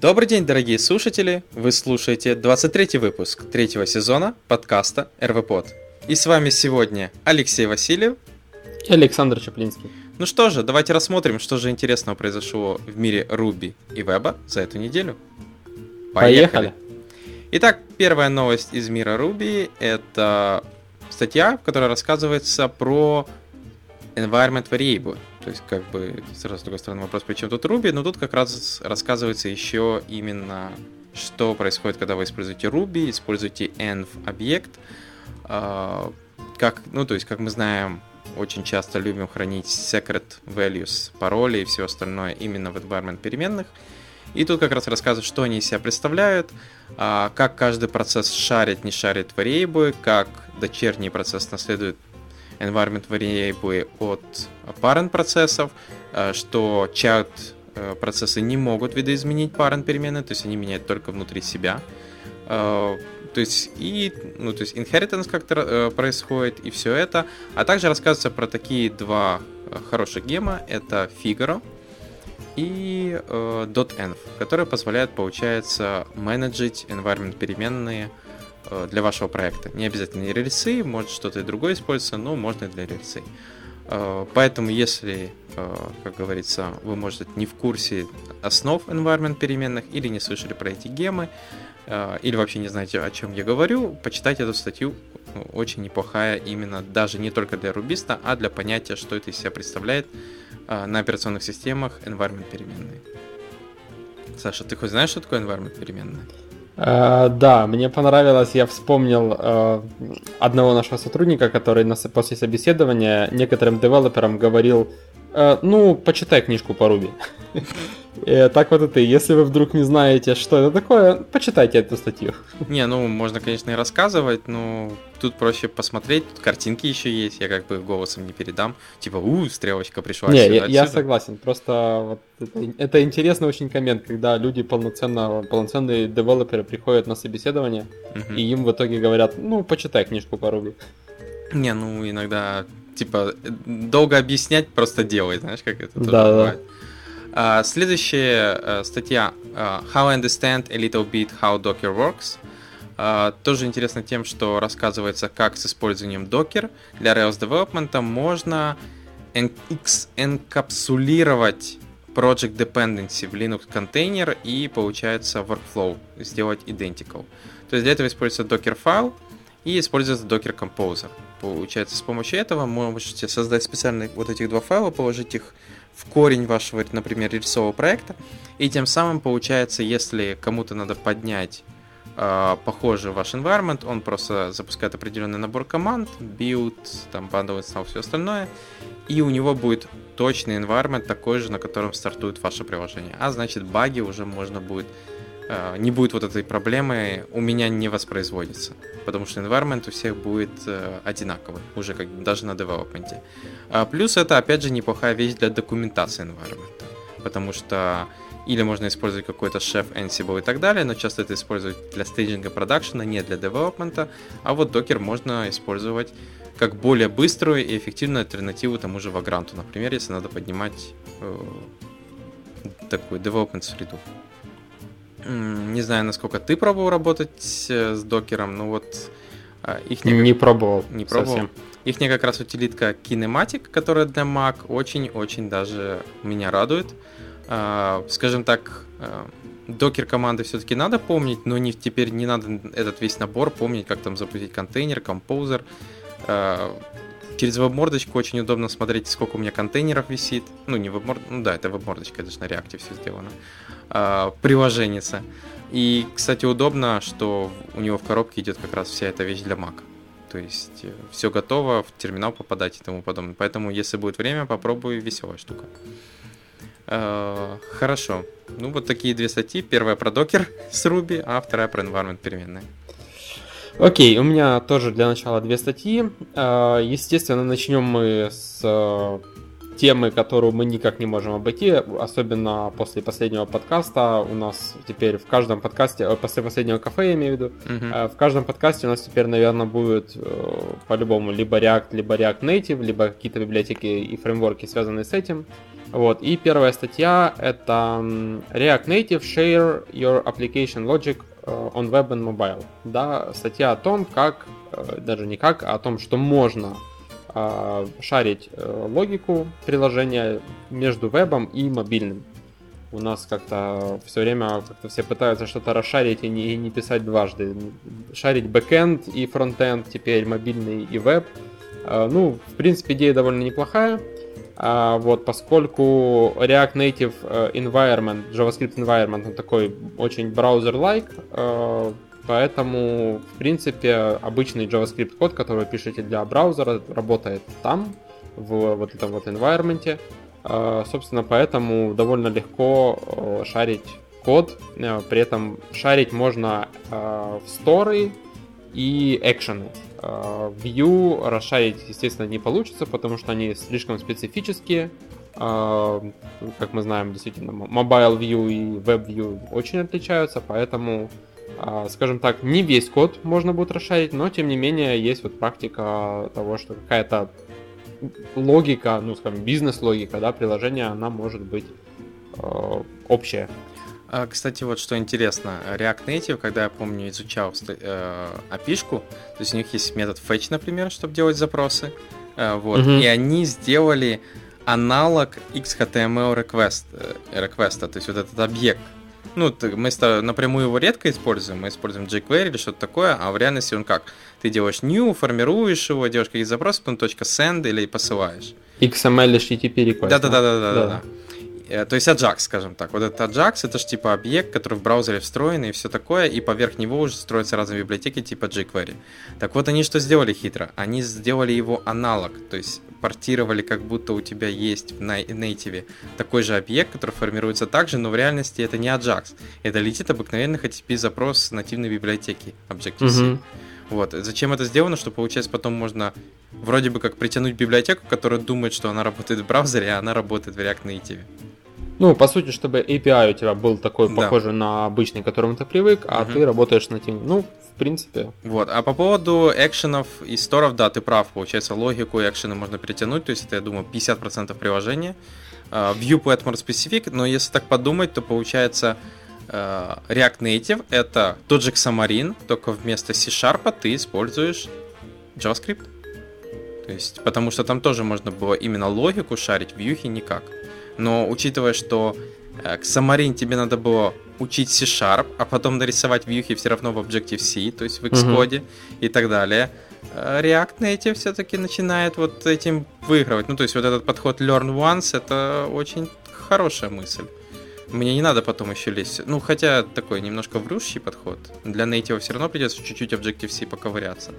Добрый день, дорогие слушатели! Вы слушаете 23 выпуск третьего сезона подкаста РВПод. И с вами сегодня Алексей Васильев и Александр Чаплинский. Ну что же, давайте рассмотрим, что же интересного произошло в мире Руби и Веба за эту неделю. Поехали! Поехали. Итак, первая новость из мира Руби это статья, в которой рассказывается про environment variable, то есть, как бы, сразу с другой стороны вопрос, при чем тут Ruby, но тут как раз рассказывается еще именно, что происходит, когда вы используете Ruby, используете env объект, а, как, ну, то есть, как мы знаем, очень часто любим хранить secret values, пароли и все остальное именно в environment переменных. И тут как раз рассказывают, что они из себя представляют, а, как каждый процесс шарит, не шарит variable, как дочерний процесс наследует environment variable от parent процессов, э, что child э, процессы не могут видоизменить parent перемены, то есть они меняют только внутри себя. Э, то есть и, ну, то есть inheritance как-то происходит и все это. А также рассказывается про такие два хороших гема. Это Figaro и э, .env, которые позволяют, получается, менеджить environment переменные Э, для вашего проекта. Не обязательно рельсы, может что-то и другое используется, но можно и для рельсы. Э, поэтому, если, э, как говорится, вы, может, не в курсе основ environment переменных или не слышали про эти гемы, или вообще не знаете, о чем я говорю, почитайте эту статью. Ну, очень неплохая именно даже не только для рубиста, а для понятия, что это из себя представляет на операционных системах environment переменные. Саша, ты хоть знаешь, что такое environment переменная? Uh, да, мне понравилось, я вспомнил uh, одного нашего сотрудника, который на, после собеседования некоторым девелоперам говорил, ну, почитай книжку по Руби. И так вот это, если вы вдруг не знаете, что это такое, почитайте эту статью. Не, ну, можно, конечно, и рассказывать, но тут проще посмотреть, тут картинки еще есть, я как бы голосом не передам, типа, у, стрелочка пришла Не, я, я согласен, просто вот это, это интересный очень коммент, когда люди полноценно, полноценные девелоперы приходят на собеседование, угу. и им в итоге говорят, ну, почитай книжку по Руби. Не, ну, иногда, типа, долго объяснять, просто делай, знаешь, как это тоже да, бывает. Да. Uh, следующая uh, статья uh, How I Understand a Little Bit How Docker Works. Тоже интересно тем, что рассказывается, как с использованием Docker для Rails Development можно энкапсулировать Project Dependency в Linux контейнер и получается workflow сделать identical. То есть для этого используется Docker файл и используется Docker Composer. Получается, с помощью этого можете создать специальные вот этих два файла, положить их в корень вашего, например, рельсового проекта. И тем самым получается, если кому-то надо поднять э, похожий ваш environment, он просто запускает определенный набор команд, build, там, bundle install, все остальное, и у него будет точный environment такой же, на котором стартует ваше приложение. А значит, баги уже можно будет Э, не будет вот этой проблемы, у меня не воспроизводится. Потому что environment у всех будет э, одинаковый, уже как даже на девелопменте. А плюс это, опять же, неплохая вещь для документации environment. Потому что или можно использовать какой-то chef, Ansible и так далее, но часто это использовать для стейджинга продакшена, не для девелопмента. А вот Docker можно использовать как более быструю и эффективную альтернативу тому же Vagrant, например, если надо поднимать э, такую development среду. Не знаю, насколько ты пробовал работать э, с докером, но вот а, их не, не пробовал. Не пробовал. Совсем. Их как раз утилитка Kinematic, которая для Mac очень-очень даже меня радует. А, скажем так, а, докер команды все-таки надо помнить, но не, теперь не надо этот весь набор помнить, как там запустить контейнер, композер. Через веб-мордочку очень удобно смотреть, сколько у меня контейнеров висит. Ну, не веб ну да, это веб-мордочка, это же на реакте все сделано. А, приложенница. И, кстати, удобно, что у него в коробке идет как раз вся эта вещь для Mac. То есть э, все готово, в терминал попадать и тому подобное. Поэтому, если будет время, попробую веселая штука. А, хорошо. Ну, вот такие две статьи. Первая про докер с Ruby, а вторая про environment переменные. Окей, у меня тоже для начала две статьи. А, естественно, начнем мы с темы, которую мы никак не можем обойти, особенно после последнего подкаста. У нас теперь в каждом подкасте, э, после последнего кафе, я имею в виду, uh-huh. в каждом подкасте у нас теперь, наверное, будет по-любому либо React, либо React Native, либо какие-то библиотеки и фреймворки, связанные с этим. Вот. И первая статья это React Native Share Your Application Logic on Web and Mobile. Да, статья о том, как, даже не как, а о том, что можно а, шарить э, логику приложения между вебом и мобильным. У нас как-то все время как-то все пытаются что-то расшарить и не, и не писать дважды. Шарить бэкэнд и фронтенд, теперь мобильный и веб. А, ну, в принципе, идея довольно неплохая. А вот поскольку React Native э, Environment, JavaScript Environment, он такой очень браузер-like, э, Поэтому, в принципе, обычный JavaScript код, который вы пишете для браузера, работает там, в вот этом вот environment. А, собственно, поэтому довольно легко э, шарить код. Э, при этом шарить можно э, в сторы и экшены. View расшарить, естественно, не получится, потому что они слишком специфические. Как мы знаем, действительно, Mobile View и Web View очень отличаются, поэтому скажем так, не весь код можно будет расшарить, но тем не менее есть вот практика того, что какая-то логика, ну скажем, бизнес-логика, да, приложения, она может быть э, общая. А, кстати, вот что интересно, React Native, когда я помню, изучал э, api то есть у них есть метод fetch, например, чтобы делать запросы, э, вот, mm-hmm. и они сделали аналог XHTML request, э, request, то есть вот этот объект, ну, мы напрямую его редко используем, мы используем jQuery или что-то такое, а в реальности он как? Ты делаешь new, формируешь его, делаешь какие-то запросы, потом точка .send или посылаешь. XML HTTP request. Да-да-да-да-да. То есть Ajax, скажем так. Вот этот Ajax, это же типа объект, который в браузере встроен и все такое, и поверх него уже строятся разные библиотеки типа jQuery. Так вот, они что сделали хитро? Они сделали его аналог, то есть портировали, как будто у тебя есть в native такой же объект, который формируется также, но в реальности это не Ajax. Это летит обыкновенный HTTP запрос с нативной библиотеки Objective-C. Mm-hmm. Вот. Зачем это сделано? Что получается потом можно вроде бы как притянуть библиотеку, которая думает, что она работает в браузере, а она работает в React Native. Ну, по сути, чтобы API у тебя был такой да. похожий на обычный, к которому ты привык, а угу. ты работаешь на тем. Ну, в принципе. Вот. А по поводу экшенов и сторов, да, ты прав. Получается, логику и экшены можно перетянуть. То есть это, я думаю, 50% приложения. Uh, Viewport more specific, но если так подумать, то получается uh, React Native это тот же Xamarin, только вместо C-Sharp ты используешь JavaScript. То есть, потому что там тоже можно было именно логику шарить, в Vue никак. Но учитывая, что э, к Xamarin тебе надо было учить C-Sharp, а потом нарисовать вьюхи все равно в Objective-C, то есть в Xcode uh-huh. и так далее, э, React Native все-таки начинает вот этим выигрывать. Ну, то есть вот этот подход Learn Once, это очень хорошая мысль. Мне не надо потом еще лезть. Ну, хотя такой немножко врущий подход. Для Native все равно придется чуть-чуть Objective-C поковыряться.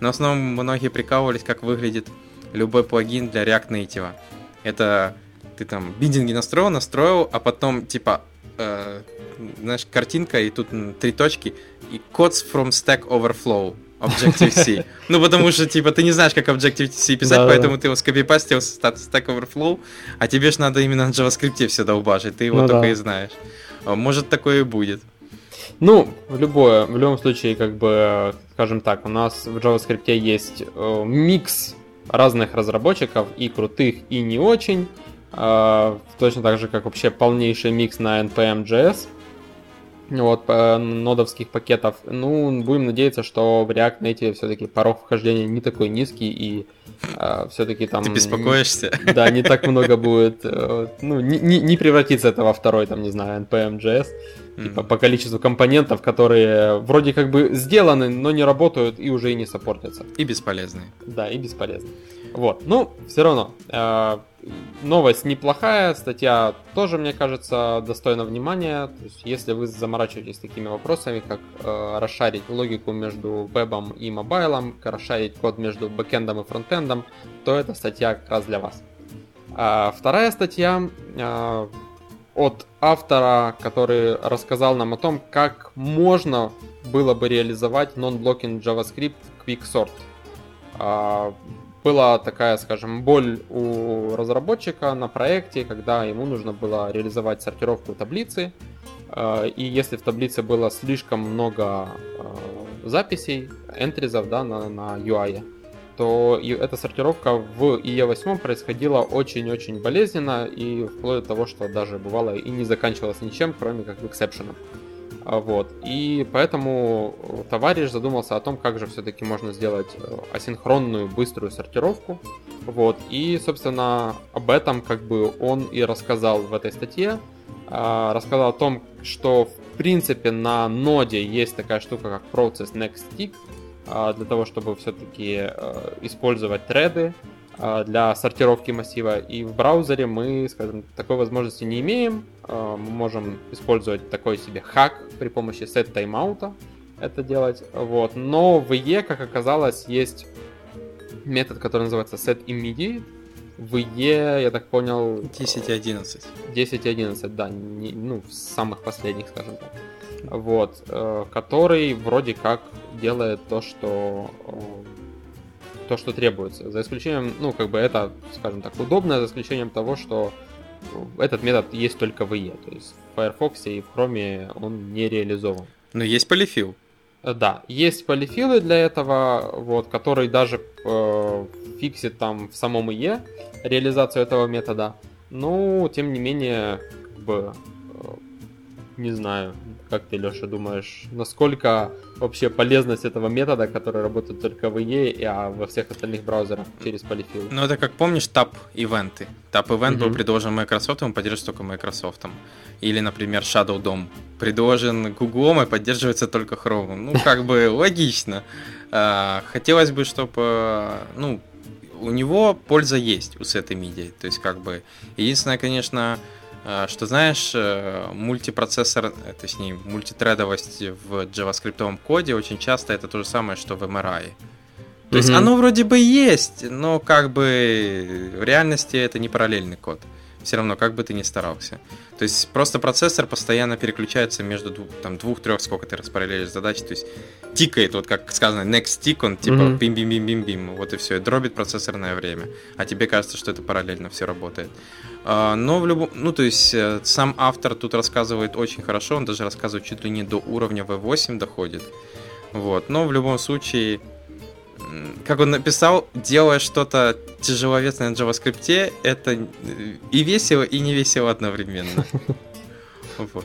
Но в основном многие прикалывались, как выглядит любой плагин для React Native. Это ты там биндинги настроил, настроил, а потом типа э, знаешь, картинка, и тут три точки, и codes from Stack Overflow. Objective-C. Ну, потому что, типа, ты не знаешь, как Objective-C писать, да, поэтому да. ты его скопипастил Stack Overflow, а тебе же надо именно на JavaScript все долбажить, ты его ну, только да. и знаешь. А, может, такое и будет. Ну, в любое, в любом случае, как бы, скажем так, у нас в JavaScript есть э, микс разных разработчиков, и крутых, и не очень. Э, точно так же, как вообще полнейший микс на NPM.js вот, нодовских пакетов. Ну, будем надеяться, что в React Native все-таки порог вхождения не такой низкий и э, все-таки там... Ты беспокоишься? Да, не так много будет, э, ну, не, не, не превратится это во второй, там, не знаю, NPM.js, mm-hmm. типа по количеству компонентов, которые вроде как бы сделаны, но не работают и уже и не сопортятся. И бесполезные. Да, и бесполезные. Вот, ну, все равно, э, новость неплохая, статья тоже, мне кажется, достойна внимания. То есть, если вы заморачиваетесь такими вопросами, как э, расшарить логику между вебом и мобайлом, расшарить код между бэкэндом и фронтендом, то эта статья как раз для вас. А вторая статья э, от автора, который рассказал нам о том, как можно было бы реализовать non-blocking JavaScript Quicksort. А, была такая, скажем, боль у разработчика на проекте, когда ему нужно было реализовать сортировку таблицы, э, и если в таблице было слишком много э, записей, энтризов да, на, на UI, то эта сортировка в IE8 происходила очень-очень болезненно и вплоть до того, что даже бывало и не заканчивалось ничем, кроме как эксепшеном. Вот. И поэтому товарищ задумался о том, как же все-таки можно сделать э, асинхронную быструю сортировку. Вот. И, собственно, об этом как бы он и рассказал в этой статье. А, рассказал о том, что в принципе на ноде есть такая штука, как Process Next Tick, а, для того, чтобы все-таки э, использовать треды а, для сортировки массива. И в браузере мы, скажем, такой возможности не имеем. А, мы можем использовать такой себе хак при помощи set timeout это делать. Вот. Но в IE, как оказалось, есть метод, который называется set immediate. В IE, я так понял... 10 и 11. 10 и 11, да. Не, ну, в самых последних, скажем так вот, э, который вроде как делает то, что э, то, что требуется. За исключением, ну, как бы это, скажем так, удобно, за исключением того, что этот метод есть только в IE. То есть в Firefox и в Chrome он не реализован. Но есть полифил. Э, да, есть полифилы для этого, вот, который даже э, фиксит там в самом IE реализацию этого метода. Но, тем не менее, как бы, не знаю, как ты, Леша, думаешь, насколько вообще полезность этого метода, который работает только в IE, а во всех остальных браузерах через полифил? Ну, это как помнишь тап-ивенты. Тап-ивент был предложен Microsoft, он поддерживается только Microsoft. Или, например, Shadow DOM предложен Google и поддерживается только Chrome. Ну, как бы логично. А, хотелось бы, чтобы, ну, у него польза есть у сеты MIDI. То есть, как бы, единственное, конечно, что знаешь, э, мультипроцессор, э, точнее, мультитредовость в JavaScript коде очень часто это то же самое, что в MRI. То mm-hmm. есть оно вроде бы есть, но как бы в реальности это не параллельный код. Все равно, как бы ты ни старался. То есть просто процессор постоянно переключается между двух, там, двух-трех, сколько ты распараллелишь задач. То есть тикает, вот как сказано, next tick, он типа mm-hmm. бим-бим-бим-бим-бим. Вот и все, и дробит процессорное время. А тебе кажется, что это параллельно все работает. А, но в любом... Ну, то есть, э, сам автор тут рассказывает очень хорошо, он даже рассказывает чуть ли не до уровня V8 доходит. Вот. Но в любом случае, как он написал, делая что-то тяжеловесное на JavaScript, это и весело, и не весело одновременно. Вот.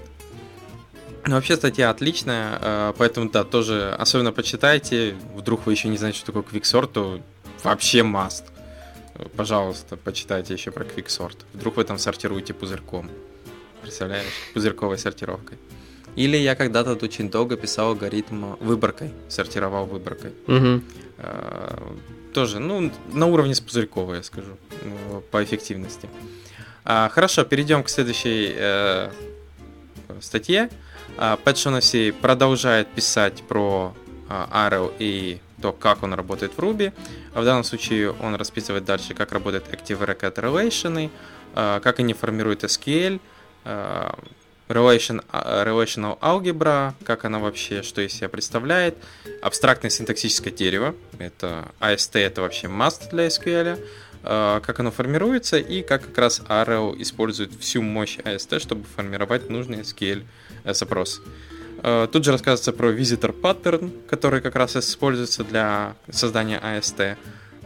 Ну, вообще статья отличная, э, поэтому, да, тоже особенно почитайте. Вдруг вы еще не знаете, что такое Quicksort, то вообще маст пожалуйста, почитайте еще про Quicksort. Вдруг вы там сортируете пузырьком. Представляешь? Пузырьковой сортировкой. Или я когда-то очень долго писал алгоритм выборкой, сортировал выборкой. Угу. тоже, ну, на уровне с пузырьковой, я скажу, ну, по эффективности. А, хорошо, перейдем к следующей э, статье. А, Пэт Шонесси продолжает писать про а, Arrow и то, как он работает в Ruby. А в данном случае он расписывает дальше, как работает Active Record Relation, а, как они формируют SQL, а, relation, relational algebra, как она вообще, что из себя представляет, абстрактное синтаксическое дерево, это AST, это вообще must для SQL, как оно формируется и как как раз Arrow использует всю мощь AST, чтобы формировать нужный SQL запрос. Э, тут же рассказывается про visitor pattern, который как раз используется для создания AST,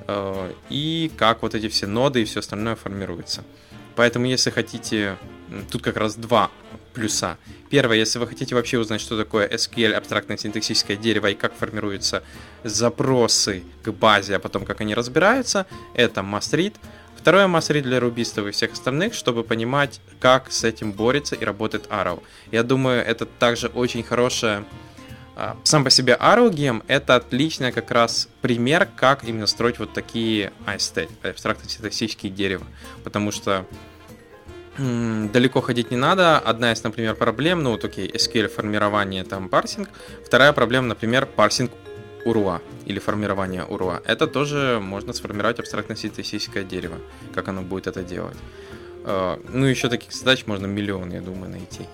э, и как вот эти все ноды и все остальное формируется. Поэтому, если хотите, тут как раз два плюса. Первое, если вы хотите вообще узнать, что такое SQL, абстрактное синтаксическое дерево, и как формируются запросы к базе, а потом как они разбираются, это must read. Второе массари для рубистов и всех остальных, чтобы понимать, как с этим борется и работает Arrow. Я думаю, это также очень хорошая сам по себе Arrow Game это отличный как раз пример, как именно строить вот такие AST, абстрактно-синтаксические дерева. Потому что далеко ходить не надо. Одна из, например, проблем, ну вот окей, SQL формирование, там парсинг. Вторая проблема, например, парсинг URLA или формирование URLA. Это тоже можно сформировать абстрактно-синтетическое дерево, как оно будет это делать. А, ну, еще таких задач можно миллион, я думаю, найти.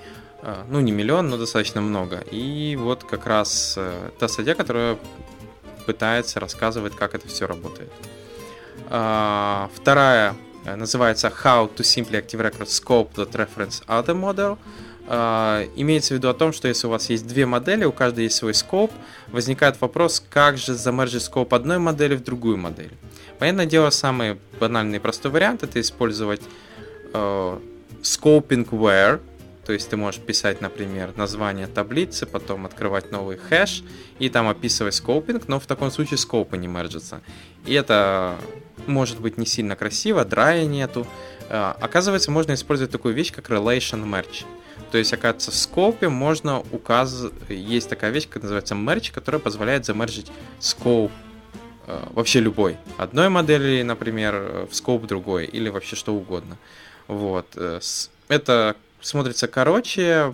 А, ну, не миллион, но достаточно много. И вот как раз э, та статья, которая пытается рассказывать, как это все работает. А, вторая э, называется How to Simply Active Record Scope that Reference Other Model. А, имеется в виду о том, что если у вас есть две модели, у каждой есть свой скоп, возникает вопрос, как же замержить скоп одной модели в другую модель. Понятное дело, самый банальный и простой вариант это использовать э, scoping where, то есть ты можешь писать, например, название таблицы, потом открывать новый хэш и там описывать скопинг, но в таком случае скопы не мержатся. И это может быть не сильно красиво, драя нету. Э, оказывается, можно использовать такую вещь, как relation merge. То есть, оказывается, в скопе можно указывать... Есть такая вещь, как называется merge, которая позволяет замержить скоп э, вообще любой. Одной модели, например, в скоп другой, или вообще что угодно. Вот. Э, это смотрится короче,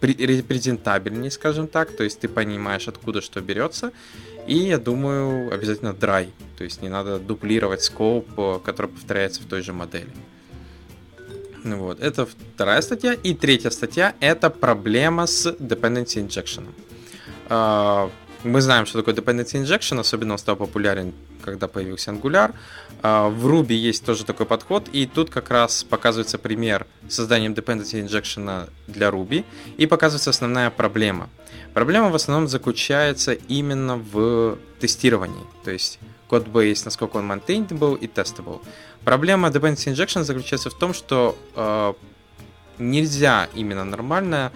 репрезентабельнее, скажем так, то есть ты понимаешь, откуда что берется, и я думаю, обязательно dry, то есть не надо дуплировать скоп, который повторяется в той же модели. Ну вот, это вторая статья. И третья статья — это проблема с dependency injection. Мы знаем, что такое dependency injection, особенно он стал популярен, когда появился Angular. А, в Ruby есть тоже такой подход, и тут как раз показывается пример с созданием dependency injection для Ruby, и показывается основная проблема. Проблема в основном заключается именно в тестировании, то есть кодбейс, насколько он maintainable и testable. Проблема dependency injection заключается в том, что э, нельзя именно нормально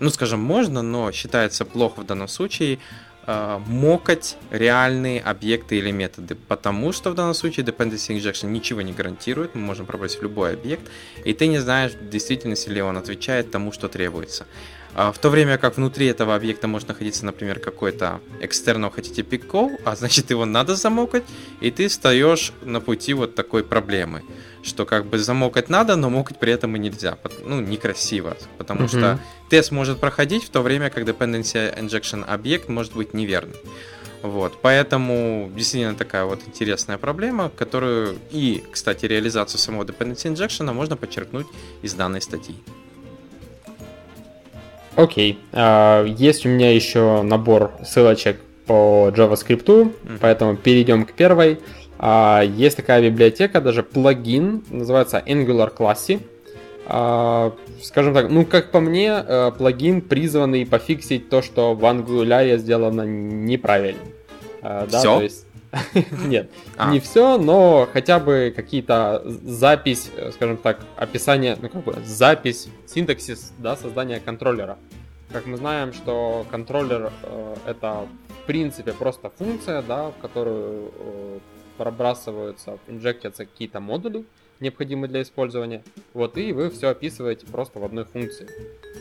ну, скажем, можно, но считается плохо в данном случае, э, мокать реальные объекты или методы, потому что в данном случае dependency injection ничего не гарантирует, мы можем пробросить любой объект, и ты не знаешь, в действительности ли он отвечает тому, что требуется. А в то время как внутри этого объекта может находиться, например, какой-то external HTTP call, а значит его надо замокать, и ты встаешь на пути вот такой проблемы, что как бы замокать надо, но мокать при этом и нельзя, ну, некрасиво, потому mm-hmm. что тест может проходить в то время, как dependency injection объект может быть неверный. Вот, поэтому действительно такая вот интересная проблема, которую и, кстати, реализацию самого dependency injection можно подчеркнуть из данной статьи. Окей. А, есть у меня еще набор ссылочек по JavaScript, mm-hmm. поэтому перейдем к первой. А, есть такая библиотека, даже плагин, называется Angular Classy. А, скажем так, ну как по мне, э, плагин призванный пофиксить то, что в Angular сделано неправильно. Да, Все? то есть Нет, а. не все, но хотя бы какие-то запись, э, скажем так, описание, ну как бы запись, синтаксис, да, создания контроллера. Как мы знаем, что контроллер э, это в принципе просто функция, да, в которую э, пробрасываются, инжектятся какие-то модули, необходимые для использования. Вот, и вы все описываете просто в одной функции.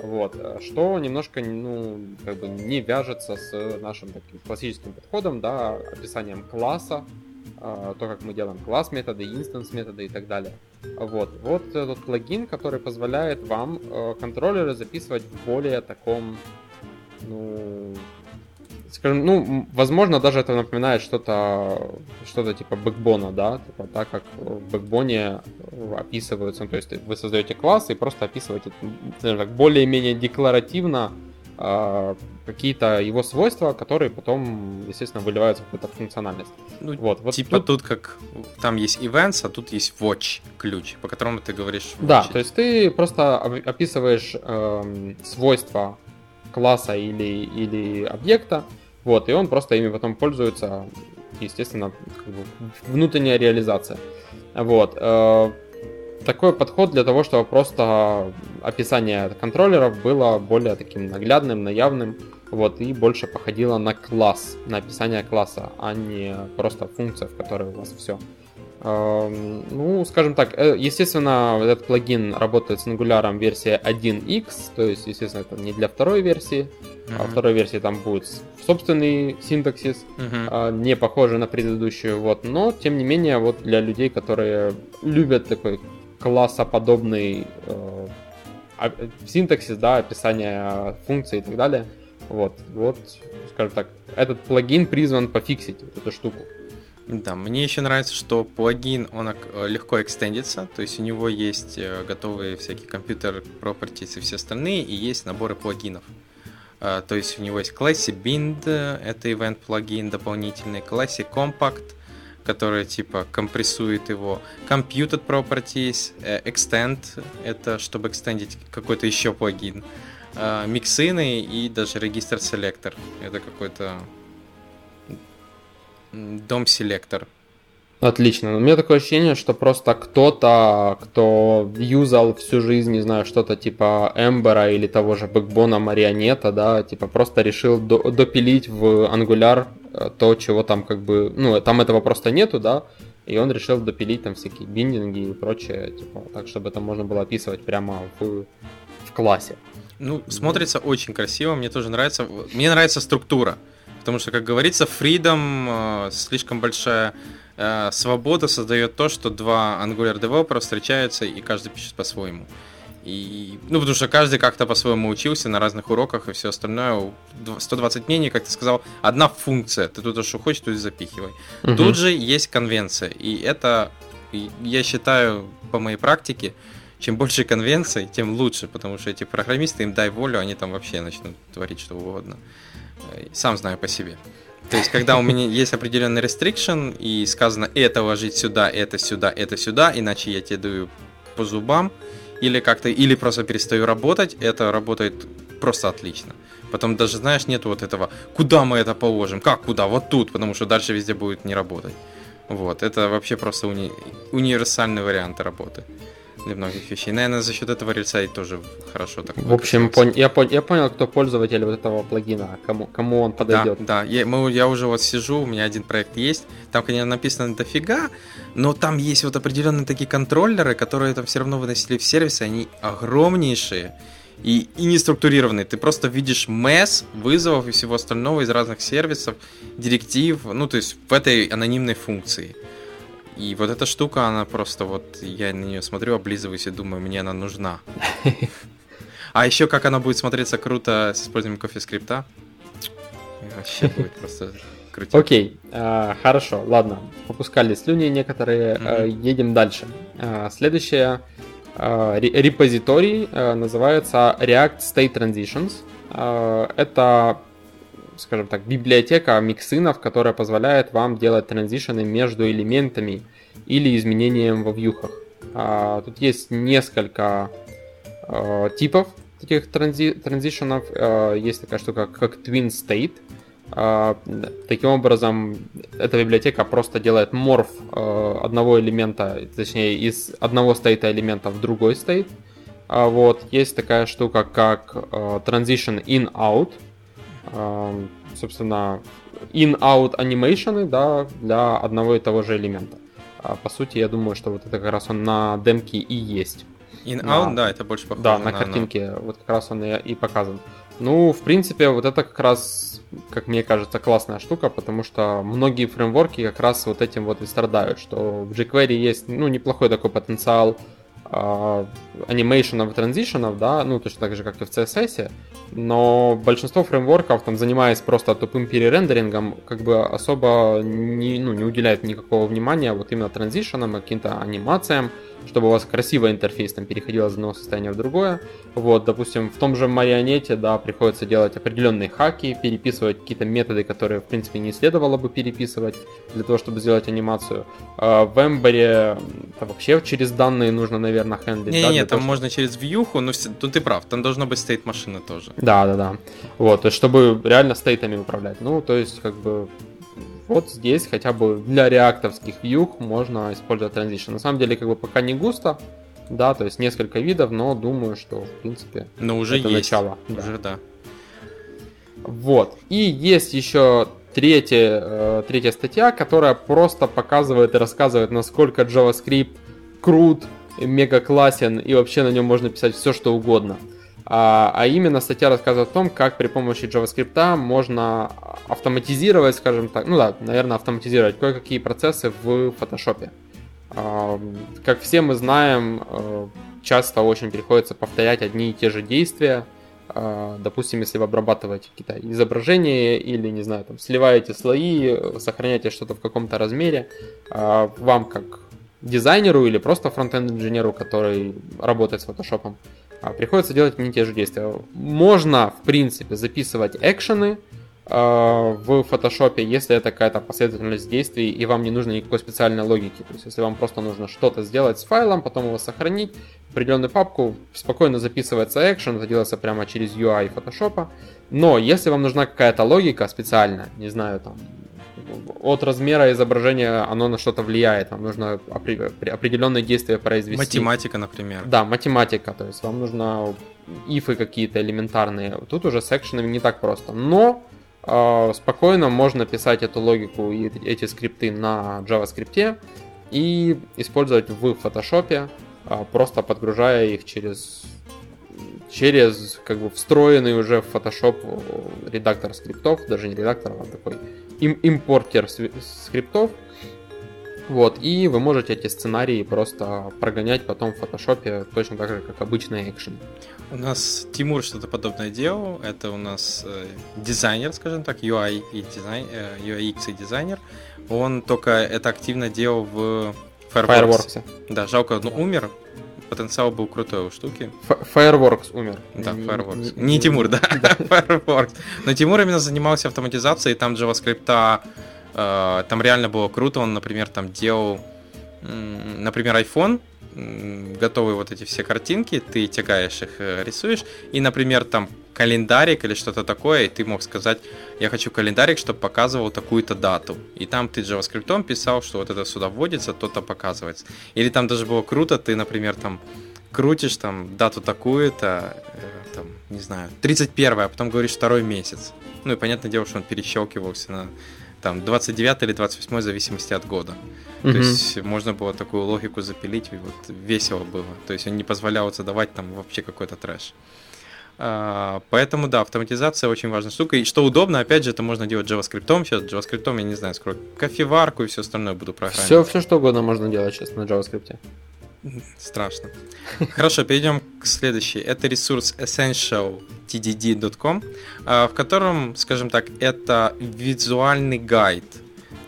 Вот, что немножко, ну, как бы не вяжется с нашим таким классическим подходом, да, описанием класса, а, то, как мы делаем класс методы, инстанс методы и так далее. Вот, вот этот плагин, который позволяет вам э, контроллеры записывать в более таком, ну, скажем, ну, возможно, даже это напоминает что-то, что-то типа бэкбона, да, типа, так как в бэкбоне описываются, ну, то есть вы создаете класс и просто описываете, так, более-менее декларативно э, какие-то его свойства, которые потом, естественно, выливаются в какую-то функциональность. Ну, вот, вот типа тут... тут как там есть events, а тут есть watch ключ, по которому ты говоришь. Watch. Да, то есть ты просто описываешь э, свойства класса или, или объекта, вот, и он просто ими потом пользуется, естественно, как бы внутренняя реализация. Вот. Э, такой подход для того, чтобы просто описание контроллеров было более таким наглядным, наявным, вот, и больше походило на класс, на описание класса, а не просто функция, в которой у вас все. Эм, ну, скажем так, э, естественно, этот плагин работает с Angular версия 1x, то есть, естественно, это не для второй версии, mm-hmm. а второй версии там будет собственный синтаксис, mm-hmm. не похожий на предыдущую, вот, но, тем не менее, вот для людей, которые любят такой классоподобный э, синтаксис, да, описание функций и так далее, вот, вот, скажем так, этот плагин призван пофиксить вот эту штуку. Да, мне еще нравится, что плагин, он э, легко экстендится, то есть у него есть э, готовые всякие компьютер properties и все остальные, и есть наборы плагинов. Э, то есть у него есть Classy Bind, это event плагин дополнительный, Classy Compact, который типа компрессует его. Computed Properties, Extend, это чтобы экстендить какой-то еще плагин. Миксины и даже регистр селектор. Это какой-то дом селектор. Отлично. У меня такое ощущение, что просто кто-то, кто юзал всю жизнь, не знаю, что-то типа Эмбера или того же бэкбона марионета, да, типа просто решил до- допилить в Angular э, то, чего там как бы, ну, там этого просто нету, да, и он решил допилить там всякие биндинги и прочее, типа, так, чтобы это можно было описывать прямо в, в классе. Ну, смотрится очень красиво, мне тоже нравится. Мне нравится структура, потому что, как говорится, Freedom э, слишком большая Э, свобода создает то, что два Angular девелопера встречаются и каждый пишет по-своему. И, ну, потому что каждый как-то по-своему учился на разных уроках и все остальное. 120 мнений, как ты сказал, одна функция. Ты тут что хочешь, тут запихивай. Угу. Тут же есть конвенция. И это, я считаю, по моей практике, чем больше конвенций, тем лучше, потому что эти программисты, им дай волю, они там вообще начнут творить что угодно. Сам знаю по себе. То есть, когда у меня есть определенный restriction, и сказано это ложить сюда, это сюда, это сюда, иначе я тебе даю по зубам, или как-то, или просто перестаю работать, это работает просто отлично. Потом даже, знаешь, нет вот этого, куда мы это положим, как куда, вот тут, потому что дальше везде будет не работать. Вот, это вообще просто уни- универсальный вариант работы для многих вещей. Наверное, за счет этого рельсайт тоже хорошо так. В общем, пон- я, пон- я понял, кто пользователь вот этого плагина, кому, кому он подойдет. Да, да. Я, мы, я уже вот сижу, у меня один проект есть, там, конечно, написано дофига, но там есть вот определенные такие контроллеры, которые там все равно выносили в сервисы, они огромнейшие и, и не структурированные. Ты просто видишь месс вызовов и всего остального из разных сервисов, директив, ну, то есть в этой анонимной функции. И вот эта штука, она просто вот, я на нее смотрю, облизываюсь и думаю, мне она нужна. А еще как она будет смотреться круто с использованием кофе-скрипта. Вообще будет просто круто. Окей, а, хорошо, ладно. Попускали слюни некоторые, а, едем дальше. А, следующее репозиторий называется React State Transitions. Это скажем так, библиотека миксинов, которая позволяет вам делать транзишены между элементами или изменением во вьюхах. А, тут есть несколько а, типов таких транзи- транзишенов. А, есть такая штука, как Twin State. А, таким образом, эта библиотека просто делает морф а, одного элемента, точнее, из одного стейта элемента в другой стейт. А, вот. Есть такая штука, как а, Transition In-Out собственно, in-out анимейшены, да, для одного и того же элемента. А, по сути, я думаю, что вот это как раз он на демке и есть. In-out, на, да, это больше похоже Да, на, на картинке, вот как раз он и, и показан. Ну, в принципе, вот это как раз, как мне кажется, классная штука, потому что многие фреймворки как раз вот этим вот и страдают, что в jQuery есть, ну, неплохой такой потенциал анимейшенов и транзишенов, да, ну точно так же, как и в CSS, но большинство фреймворков, там, занимаясь просто тупым перерендерингом, как бы особо не, ну, не уделяет никакого внимания вот именно транзишенам, каким-то анимациям, чтобы у вас красивый интерфейс там переходил из одного состояния в другое. Вот, допустим, в том же марионете, да, приходится делать определенные хаки, переписывать какие-то методы, которые, в принципе, не следовало бы переписывать для того, чтобы сделать анимацию. А в Ember вообще через данные нужно, наверное, хендлить. Не, да, не, там того, можно через вьюху, но ну, ты прав, там должно быть стейт машины тоже. Да, да, да. Вот, то есть, чтобы реально стейтами управлять. Ну, то есть, как бы вот здесь хотя бы для реактовских вьюх можно использовать transition. На самом деле, как бы пока не густо, да, то есть несколько видов, но думаю, что в принципе но уже это есть. начало. Уже да. Вот. И есть еще третья, э, третья статья, которая просто показывает и рассказывает, насколько JavaScript крут, мега классен и вообще на нем можно писать все, что угодно. А, а именно статья рассказывает о том, как при помощи JavaScript можно автоматизировать, скажем так, ну да, наверное, автоматизировать кое-какие процессы в Photoshop. А, как все мы знаем, э, часто очень приходится повторять одни и те же действия. А, допустим, если вы обрабатываете какие-то изображения или, не знаю, там, сливаете слои, сохраняете что-то в каком-то размере, а, вам как дизайнеру или просто фронтенд-инженеру, который работает с а приходится делать не те же действия. Можно, в принципе, записывать экшены в Photoshop, если это какая-то последовательность действий, и вам не нужно никакой специальной логики. То есть, если вам просто нужно что-то сделать с файлом, потом его сохранить, в определенную папку, спокойно записывается экшен, это делается прямо через UI Photoshop. Но если вам нужна какая-то логика специальная, не знаю, там, от размера изображения оно на что-то влияет. Вам нужно определенные действия произвести. Математика, например. Да, математика. То есть вам нужно ифы какие-то элементарные. Тут уже с экшенами не так просто. Но э, спокойно можно писать эту логику и эти скрипты на JavaScript и использовать в Photoshop, э, просто подгружая их через через как бы встроенный уже в Photoshop редактор скриптов, даже не редактор, а такой им импортер скриптов. Вот, и вы можете эти сценарии просто прогонять потом в фотошопе точно так же, как обычный экшен. У нас Тимур что-то подобное делал. Это у нас э, дизайнер, скажем так, UI и дизайн, э, UX и дизайнер. Он только это активно делал в Fireworks. Fireworks. Да, жалко, он умер. Потенциал был крутой у штуки. Fireworks умер. Да, Fireworks. Не, Тимур, да, Fireworks. Но Тимур именно занимался автоматизацией, там JavaScript Э, там реально было круто. Он, например, там делал, например, iPhone, готовые вот эти все картинки, ты тягаешь их, э, рисуешь, и, например, там календарик или что-то такое, и ты мог сказать, я хочу календарик, чтобы показывал такую-то дату. И там ты JavaScript писал, что вот это сюда вводится, то-то показывается. Или там даже было круто, ты, например, там крутишь там дату такую-то, э, там, не знаю, 31 а потом говоришь второй месяц. Ну и понятное дело, что он перещелкивался на там 29 или 28 в зависимости от года. Mm-hmm. То есть можно было такую логику запилить, и вот весело было. То есть он не позволял задавать там вообще какой-то трэш. А, поэтому да, автоматизация очень важная штука. И что удобно, опять же, это можно делать JavaScript. Сейчас JavaScript, я не знаю, скоро кофеварку и все остальное буду программировать. Все, все что угодно можно делать сейчас на JavaScript. Страшно. Хорошо, перейдем к следующей. Это ресурс essentialtdd.com, а, в котором, скажем так, это визуальный гайд.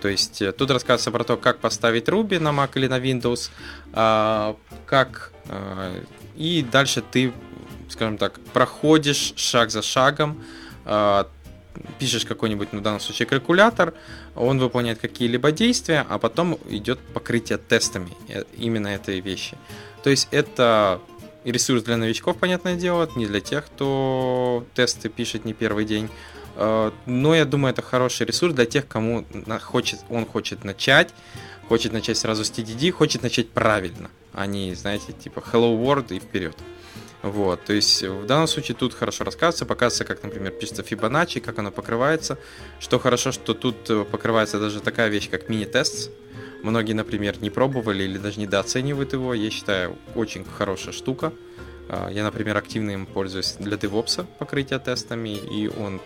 То есть э, тут рассказывается про то, как поставить Ruby на Mac или на Windows, а, как а, и дальше ты, скажем так, проходишь шаг за шагом пишешь какой-нибудь, ну, в данном случае, калькулятор, он выполняет какие-либо действия, а потом идет покрытие тестами э, именно этой вещи. То есть это ресурс для новичков, понятное дело, не для тех, кто тесты пишет не первый день. Э, но я думаю, это хороший ресурс для тех, кому хочет, он хочет начать, хочет начать сразу с TDD, хочет начать правильно, а не, знаете, типа Hello World и вперед. Вот, то есть в данном случае тут хорошо рассказывается, показывается, как, например, пишется Fibonacci, как оно покрывается. Что хорошо, что тут э, покрывается даже такая вещь, как мини-тест. Многие, например, не пробовали или даже недооценивают его. Я считаю, очень хорошая штука. А, я, например, активно им пользуюсь для DevOps покрытия тестами, и он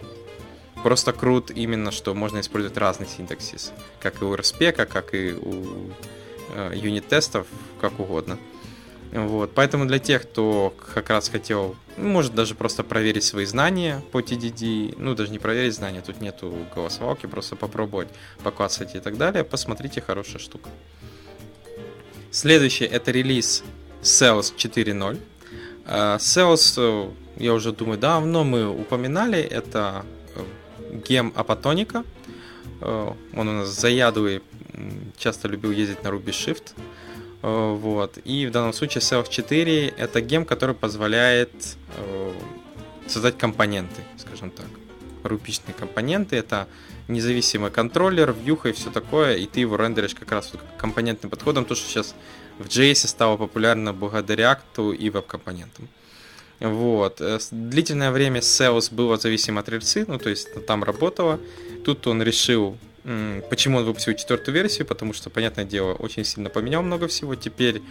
просто крут именно, что можно использовать разный синтаксис, как и у RSP, как и у э, юнит-тестов, как угодно. Вот, поэтому для тех, кто как раз хотел, ну, может даже просто проверить свои знания по TDD, ну даже не проверить знания, тут нету голосовалки, просто попробовать, поклацать и так далее, посмотрите, хорошая штука. Следующий это релиз Sales 4.0. Sales, э, я уже думаю, давно мы упоминали, это э, гем Апатоника. Э, он у нас заядлый, часто любил ездить на Ruby Shift. Э, вот. И в данном случае Self 4 это гем, который позволяет э, создать компоненты, скажем так. Рупичные компоненты. Это независимый контроллер, вьюха и все такое, и ты его рендеришь как раз вот компонентным подходом, то, что сейчас в JS стало популярно благодаря React и веб-компонентам. Вот. Э, длительное время Sales было зависимо от рельсы, ну то есть там работало. Тут он решил Почему он выпустил четвертую версию? Потому что, понятное дело, очень сильно поменял много всего. Теперь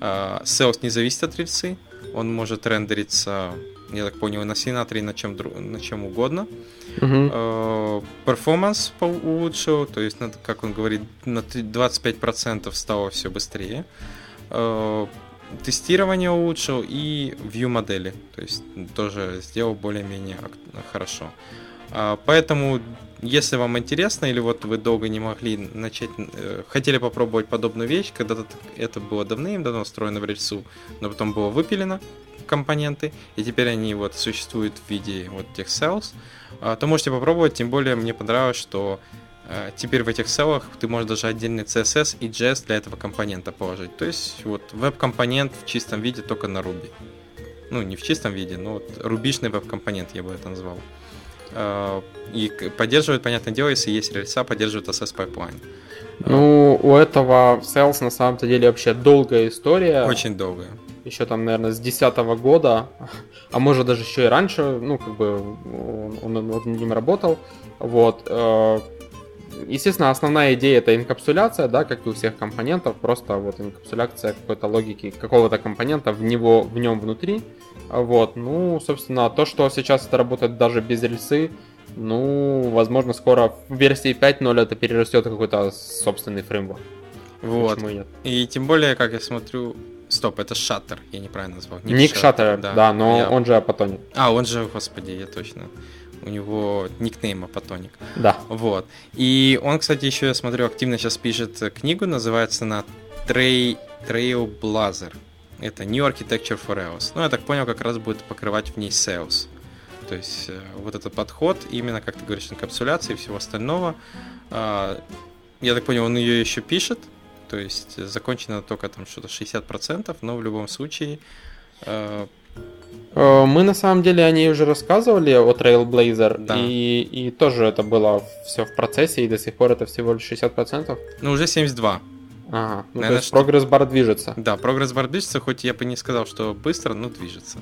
э, Sales не зависит от рельсы. Он может рендериться, я так понял, на синатре, на чем, на чем угодно. Перформанс uh улучшил, то есть, как он говорит, на 25% стало все быстрее. Uh, тестирование улучшил и view модели, то есть тоже сделал более-менее хорошо. Поэтому если вам интересно, или вот вы долго не могли начать, э, хотели попробовать подобную вещь, когда-то это было давным-давно встроено в рельсу, но потом было выпилено, веб-компоненты, и теперь они вот существуют в виде вот тех cells, а, то можете попробовать, тем более мне понравилось, что а, теперь в этих селлах ты можешь даже отдельный CSS и JS для этого компонента положить. То есть вот веб-компонент в чистом виде только на Ruby. Ну, не в чистом виде, но вот рубишный веб-компонент я бы это назвал. А, и поддерживает, понятное дело, если есть рельса, поддерживает SS Pipeline. Ну, у этого Sales на самом-то деле вообще долгая история. Очень долгая. Еще там, наверное, с 2010 года, а может даже еще и раньше, ну, как бы он, он над ним работал. Вот. Естественно, основная идея это инкапсуляция, да, как и у всех компонентов, просто вот инкапсуляция какой-то логики какого-то компонента в него, в нем внутри. Вот, ну, собственно, то, что сейчас это работает даже без рельсы, ну, возможно, скоро в версии 5.0 это перерастет какой-то собственный фреймворк. Вот. И тем более, как я смотрю, Стоп, это Шаттер, я неправильно назвал. Ник, Ник Шаттер, да, да, но я... он же Апатоник. А, он же, господи, я точно. У него никнейм Апатоник. Да. Вот. И он, кстати, еще, я смотрю, активно сейчас пишет книгу, называется она Trail Trailblazer. Это New Architecture for EOS. Ну, я так понял, как раз будет покрывать в ней sales. То есть э, вот этот подход, именно, как ты говоришь, инкапсуляции и всего остального. Э, я так понял, он ее еще пишет, то есть закончено только там что-то 60%, но в любом случае... Э... Мы на самом деле о ней уже рассказывали, о Trailblazer, да. и, и тоже это было все в процессе, и до сих пор это всего лишь 60%. Ну, уже 72%. Ага, ну, Наверное, то есть что... прогресс-бар движется. Да, прогресс-бар движется, хоть я бы не сказал, что быстро, но движется.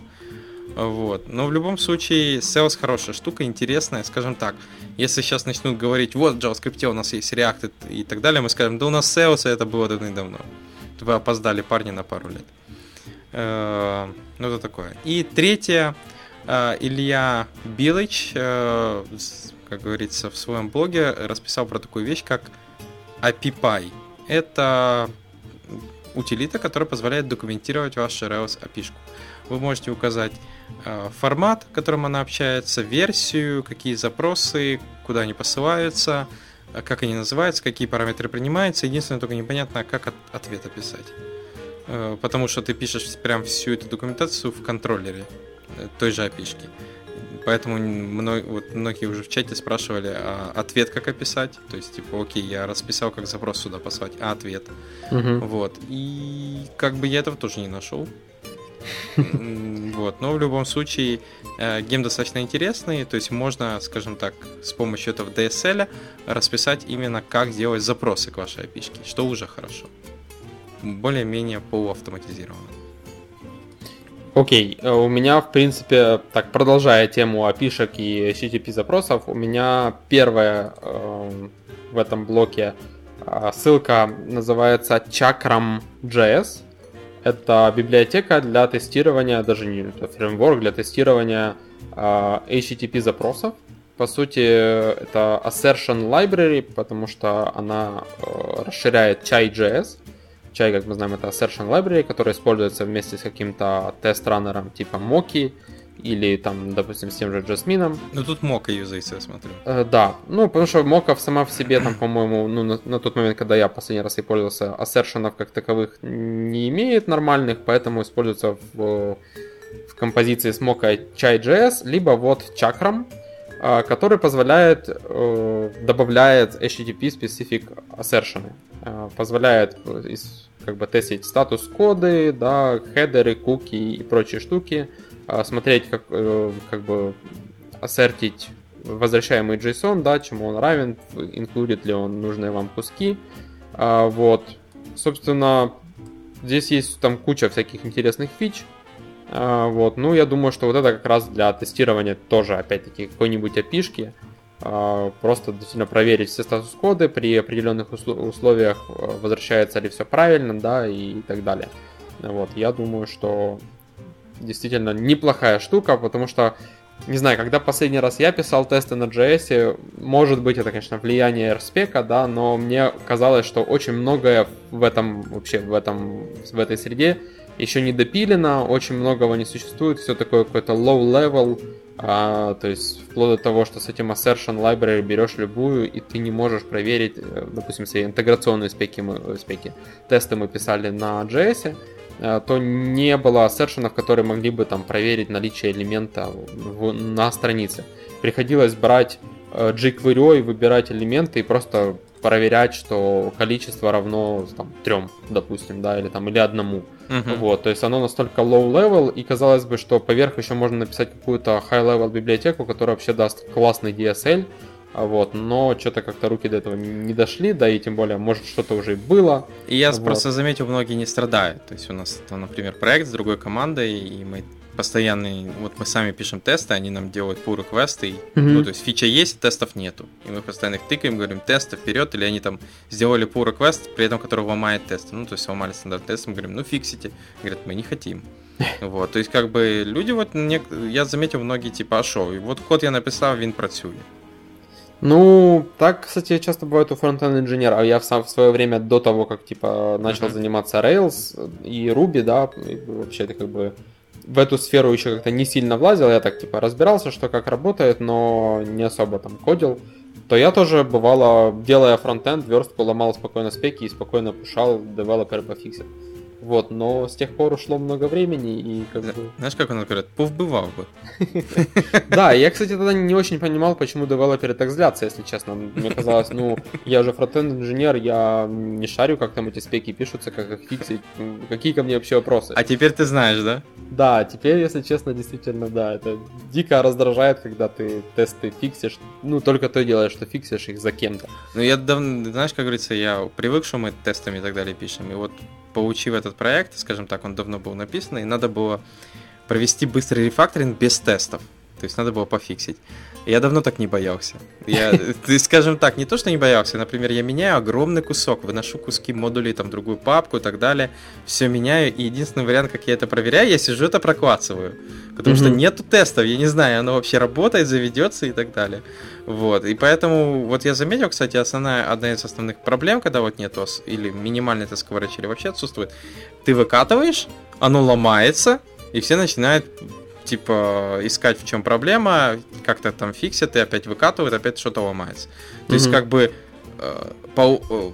Вот. Но в любом случае, Sales хорошая штука, интересная, скажем так. Если сейчас начнут говорить, вот в JavaScript у нас есть React и так далее, мы скажем, да у нас Sales, это было давно. Вы опоздали, парни, на пару лет. Э, ну, это такое. И третье, э, Илья Билыч, э, как говорится, в своем блоге расписал про такую вещь, как API. Это утилита, которая позволяет документировать вашу Rails API. Вы можете указать формат, которым она общается, версию, какие запросы, куда они посылаются, как они называются, какие параметры принимаются. Единственное, только непонятно, как от, ответ описать. Э, потому что ты пишешь прям всю эту документацию в контроллере той же API. Поэтому мной, вот многие уже в чате спрашивали, а ответ как описать. То есть, типа, окей, я расписал, как запрос сюда послать, а ответ. Угу. Вот. И как бы я этого тоже не нашел. Вот, но в любом случае э, гейм достаточно интересный, то есть можно, скажем так, с помощью этого DSL расписать именно как делать запросы к вашей API, что уже хорошо. Более-менее полуавтоматизировано. Окей, okay. Э, у меня, в принципе, так, продолжая тему API и HTTP запросов, у меня первая э, в этом блоке э, ссылка называется chakram.js. Это библиотека для тестирования, даже не это фреймворк для тестирования э, HTTP запросов. По сути, это assertion library, потому что она э, расширяет Chai.js. Chai, как мы знаем, это assertion library, который используется вместе с каким-то тест-раннером типа Moki или там, допустим, с тем же Джасмином. Ну тут Мока юзается, я смотрю. Э, да, ну потому что Мока сама в себе там, по-моему, ну на, на тот момент, когда я последний раз ей пользовался, ассершенов как таковых не имеет нормальных, поэтому используется в, в композиции с Mocha Chai.js, либо вот Chakram, э, который позволяет, э, добавляет HTTP-специфик э, позволяет как бы тестить статус-коды, да, хедеры, куки и прочие штуки, а, смотреть, как, э, как бы ассертить возвращаемый JSON, да, чему он равен, инклюдит ли он нужные вам куски. А, вот. Собственно, здесь есть там куча всяких интересных фич. А, вот. Ну, я думаю, что вот это как раз для тестирования тоже, опять-таки, какой-нибудь опишки. Просто действительно проверить все статус-коды, при определенных условиях э, возвращается ли все правильно, да, и так далее. Вот. Я думаю, что действительно неплохая штука, потому что, не знаю, когда последний раз я писал тесты на JS, может быть, это, конечно, влияние RSpec, да, но мне казалось, что очень многое в этом, вообще, в этом, в этой среде еще не допилено, очень многого не существует, все такое какое-то low level, а, то есть вплоть до того, что с этим assertion library берешь любую, и ты не можешь проверить, э, допустим, все интеграционные спеки, мы, спеки, тесты мы писали на JS, э, то не было ассершенов, которые могли бы там проверить наличие элемента в, на странице. Приходилось брать э, jQuery, выбирать элементы и просто проверять, что количество равно там, трем, допустим, да, или там, или одному. Uh-huh. Вот, то есть оно настолько low level, и казалось бы, что поверх еще можно написать какую-то high level библиотеку, которая вообще даст классный DSL, вот, но что-то как-то руки до этого не дошли, да и тем более, может, что-то уже и было. И я вот. просто заметил, многие не страдают. То есть у нас, там, например, проект с другой командой, и мы постоянный, вот мы сами пишем тесты, они нам делают pull реквесты, mm-hmm. ну, то есть фича есть, тестов нету. И мы постоянно их тыкаем, говорим, тесты вперед, или они там сделали pull request, при этом который ломает тесты. Ну, то есть сломали стандарт тест, мы говорим, ну, фиксите. Говорят, мы не хотим. Вот, то есть, как бы, люди вот, я заметил, многие типа, а шо, и вот код я написал, він працює. Ну, так, кстати, часто бывает у фронтенд инженера. Я в, сам, в свое время до того, как типа начал uh-huh. заниматься Rails и Ruby, да, и вообще это как бы в эту сферу еще как-то не сильно влазил, я так типа разбирался, что как работает, но не особо там кодил, то я тоже бывало, делая фронтенд, верстку ломал спокойно спеки и спокойно пушал, девелопер пофиксил. Вот, но с тех пор ушло много времени и как бы... Знаешь, как он говорит, повбывал бы. Да, я, кстати, тогда не очень понимал, почему девелоперы так злятся, если честно. Мне казалось, ну, я же фронтенд инженер, я не шарю, как там эти спеки пишутся, как их фиксить, какие ко мне вообще вопросы. А теперь ты знаешь, да? Да, теперь, если честно, действительно, да, это дико раздражает, когда ты тесты фиксишь, ну, только то делаешь, что фиксишь их за кем-то. Ну, я давно, знаешь, как говорится, я привык, что мы тестами и так далее пишем, и вот получив этот проект, скажем так, он давно был написан, и надо было провести быстрый рефакторинг без тестов. То есть надо было пофиксить. Я давно так не боялся. Я, скажем так, не то, что не боялся, например, я меняю огромный кусок, выношу куски модулей, там, другую папку и так далее, все меняю, и единственный вариант, как я это проверяю, я сижу это проклацываю. Потому mm-hmm. что нету тестов, я не знаю, оно вообще работает, заведется и так далее. Вот, и поэтому, вот я заметил, кстати, основная, одна из основных проблем, когда вот нету, или минимальный тест или вообще отсутствует, ты выкатываешь, оно ломается, и все начинают типа искать в чем проблема, как-то там фиксят и опять выкатывают, опять что-то ломается. То mm-hmm. есть как бы э, по, э,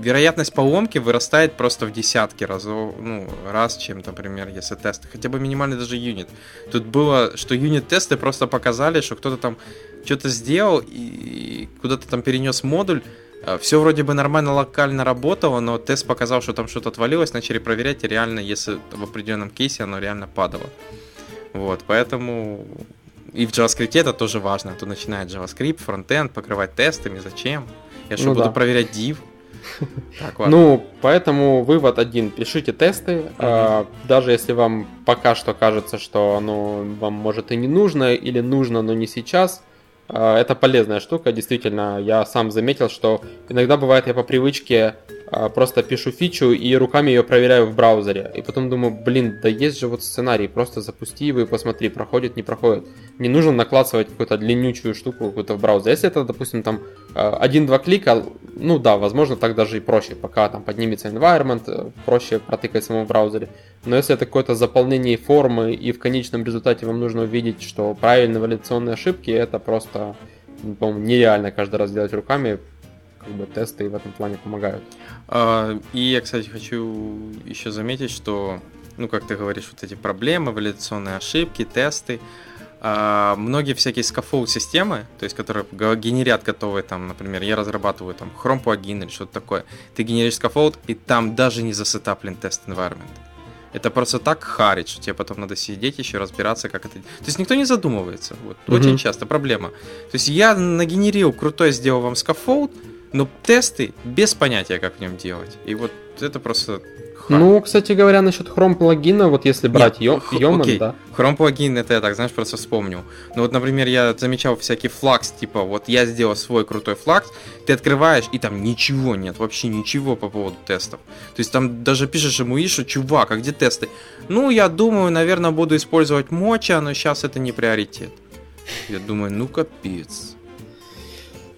вероятность поломки вырастает просто в десятки раз, ну, раз, чем, например, если тесты, хотя бы минимальный даже юнит. Тут было, что юнит-тесты просто показали, что кто-то там что-то сделал и куда-то там перенес модуль, все вроде бы нормально локально работало, но тест показал, что там что-то отвалилось, начали проверять, и реально, если в определенном кейсе оно реально падало. Вот, поэтому и в JavaScript это тоже важно. А то начинает JavaScript, фронтенд покрывать тестами, зачем? Я что, ну, буду да. проверять div? Так, ну, поэтому вывод один. Пишите тесты. Угу. даже если вам пока что кажется, что оно вам может и не нужно, или нужно, но не сейчас, а, это полезная штука, действительно. Я сам заметил, что иногда бывает я по привычке а, просто пишу фичу и руками ее проверяю в браузере. И потом думаю, блин, да есть же вот сценарий, просто запусти его и посмотри, проходит, не проходит. Не нужно накладывать какую-то длиннючую штуку какую-то в браузер. Если это, допустим, там а, один-два клика, ну да, возможно, так даже и проще. Пока там поднимется environment, э, проще протыкать самому в браузере. Но если это какое-то заполнение формы и в конечном результате вам нужно увидеть, что правильные валидационные ошибки, это просто, по-моему, нереально каждый раз делать руками. Как бы тесты в этом плане помогают. А, и я, кстати, хочу еще заметить, что, ну, как ты говоришь, вот эти проблемы, валидационные ошибки, тесты, а, многие всякие scaffold системы, то есть которые генерят готовые, там, например, я разрабатываю там Chrome плагин или что-то такое, ты генеришь scaffold, и там даже не засетаплен тест environment. Это просто так харит, что тебе потом надо сидеть еще разбираться, как это. То есть никто не задумывается. Вот. Mm-hmm. Очень часто проблема. То есть я нагенерил крутой, сделал вам scaffold, но тесты без понятия, как в нем делать. И вот это просто ну, кстати говоря, насчет Chrome плагина, вот если брать Нет, Йоман, окей. да. Chrome плагин, это я так, знаешь, просто вспомнил. Ну вот, например, я замечал всякий флакс, типа, вот я сделал свой крутой флакс, ты открываешь, и там ничего нет, вообще ничего по поводу тестов. То есть там даже пишешь ему, Ишу, чувак, а где тесты? Ну, я думаю, наверное, буду использовать моча, но сейчас это не приоритет. Я думаю, ну капец.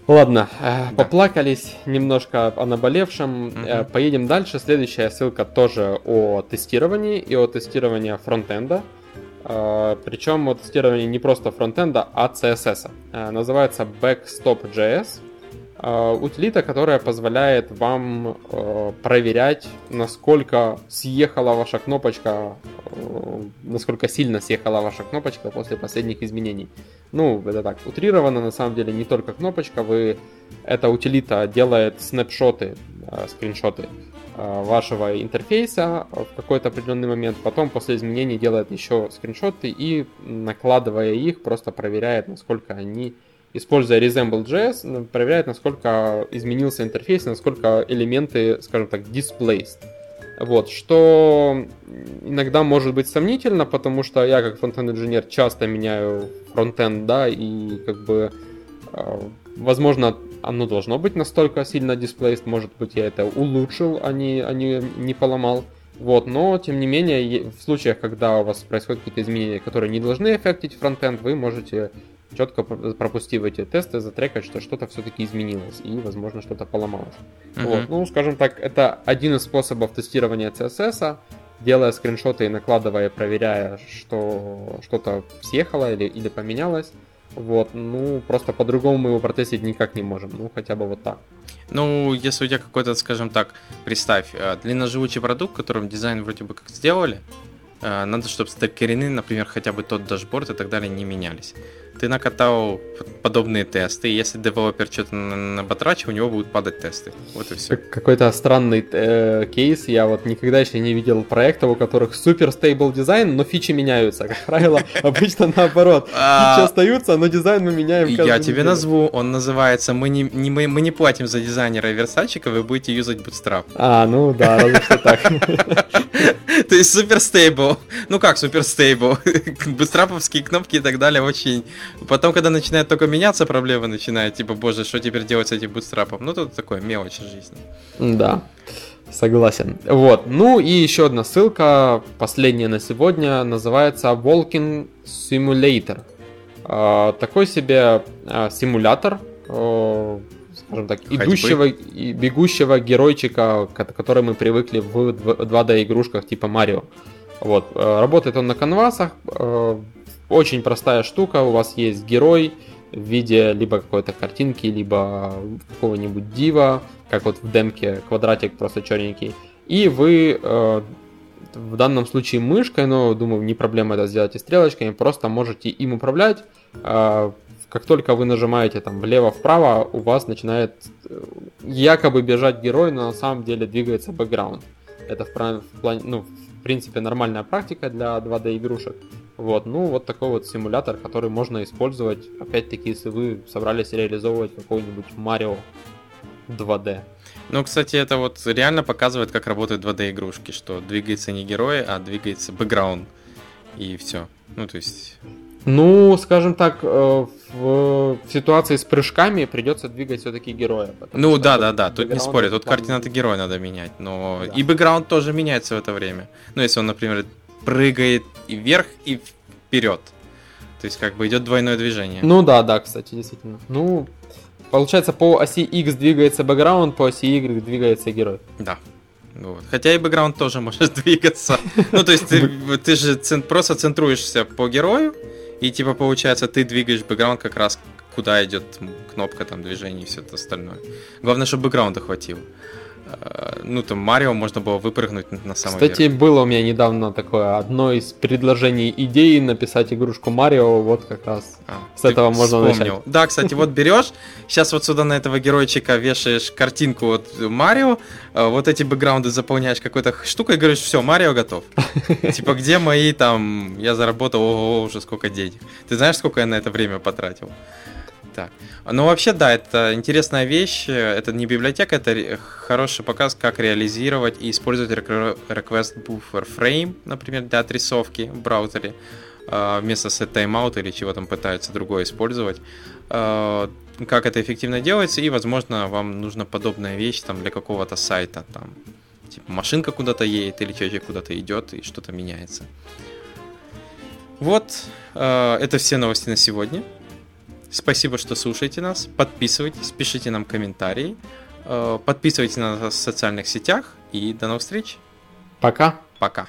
Ладно, э, да. поплакались немножко о наболевшем. Угу. Поедем дальше. Следующая ссылка тоже о тестировании и о тестировании фронтенда. Э, Причем о тестировании не просто фронтенда, а CSS. Называется Backstop.js. Э, утилита, которая позволяет вам э, проверять, насколько съехала ваша кнопочка, э, насколько сильно съехала ваша кнопочка после последних изменений. Ну, это так, утрировано, на самом деле, не только кнопочка, вы, эта утилита делает снапшоты, скриншоты вашего интерфейса в какой-то определенный момент, потом после изменений делает еще скриншоты и накладывая их, просто проверяет, насколько они используя Resemble.js, проверяет, насколько изменился интерфейс, насколько элементы, скажем так, displaced. Вот, что иногда может быть сомнительно, потому что я как фронтенд инженер часто меняю фронтенд, да, и как бы, э, возможно, оно должно быть настолько сильно displaced, может быть, я это улучшил, а не, а не, не поломал. Вот, но, тем не менее, в случаях, когда у вас происходят какие-то изменения, которые не должны эффектить фронтенд, вы можете четко пропустив эти тесты, затрекать, что что-то все-таки изменилось и, возможно, что-то поломалось. Uh-huh. Вот. Ну, скажем так, это один из способов тестирования CSS, делая скриншоты и накладывая, проверяя, что что-то съехало или, или поменялось. Вот, ну, просто по-другому мы его протестить никак не можем. Ну, хотя бы вот так. Ну, если у тебя какой-то, скажем так, представь, э, длинноживучий продукт, которым дизайн вроде бы как сделали, э, надо, чтобы те скрины, например, хотя бы тот дашборд и так далее не менялись ты накатал подобные тесты, и если девелопер что-то набатрачил, у него будут падать тесты. Вот и все. Какой-то странный э, кейс, я вот никогда еще не видел проектов, у которых super stable дизайн, но фичи меняются. Как правило, обычно наоборот. А, фичи остаются, но дизайн мы меняем Я тебе назову, он называется «Мы не, мы, мы не платим за дизайнера и верстальщика, вы будете юзать Bootstrap». А, ну да, разве что так. То есть super stable. Ну как super stable? Бутстраповские кнопки и так далее очень Потом, когда начинает только меняться, проблемы начинают, типа, боже, что теперь делать с этим бутстрапом? Ну, тут такое мелочь жизни. Да, согласен. Вот, ну и еще одна ссылка, последняя на сегодня, называется Walking Simulator. А, такой себе а, симулятор, скажем так, Ходьбы. идущего и бегущего геройчика, который мы привыкли в 2D игрушках типа Марио. Вот, работает он на канвасах, очень простая штука, у вас есть герой в виде либо какой-то картинки, либо какого-нибудь дива, как вот в демке квадратик просто черненький. И вы э, в данном случае мышкой, но думаю, не проблема это сделать и стрелочками, просто можете им управлять. Э, как только вы нажимаете там влево-вправо, у вас начинает э, якобы бежать герой, но на самом деле двигается бэкграунд. Это в, в, плане, ну, в принципе нормальная практика для 2D игрушек. Вот, ну, вот такой вот симулятор, который можно использовать, опять-таки, если вы собрались реализовывать какой-нибудь Марио 2D. Ну, кстати, это вот реально показывает, как работают 2D-игрушки, что двигается не герой, а двигается бэкграунд, и все. Ну, то есть... Ну, скажем так, э, в ситуации с прыжками придется двигать все-таки героя. Ну да, да, да, тут не спорят, тут координаты героя надо менять, но да. и бэкграунд тоже меняется в это время. Ну, если он, например, прыгает и вверх, и вперед. То есть как бы идет двойное движение. Ну да, да, кстати, действительно. Ну, получается, по оси X двигается бэкграунд, по оси Y двигается герой. Да. Вот. Хотя и бэкграунд тоже может двигаться. Ну, то есть ты, ты же просто центруешься по герою, и типа получается ты двигаешь бэкграунд как раз куда идет кнопка там движения и все это остальное. Главное, чтобы бэкграунда хватило. Э, ну, там, Марио можно было выпрыгнуть на самом. Кстати, верх. было у меня недавно такое, одно из предложений идеи написать игрушку Марио, вот как раз а, с этого можно вспомнил. начать. Да, кстати, вот берешь, сейчас вот сюда на этого геройчика вешаешь картинку вот Марио, э, вот эти бэкграунды заполняешь какой-то штукой и говоришь, все, Марио готов. Типа, где мои там, я заработал, ого, уже сколько денег. Ты знаешь, сколько я на это время потратил? Так. Ну, вообще, да, это интересная вещь. Это не библиотека, это хороший показ, как реализировать и использовать request buffer frame, например, для отрисовки в браузере а, вместо set timeout или чего там пытаются другое использовать. А, как это эффективно делается, и, возможно, вам нужна подобная вещь там для какого-то сайта, там, типа машинка куда-то едет или человек куда-то идет и что-то меняется. Вот, а, это все новости на сегодня. Спасибо, что слушаете нас. Подписывайтесь, пишите нам комментарии. Э, подписывайтесь на нас в социальных сетях. И до новых встреч. Пока. Пока.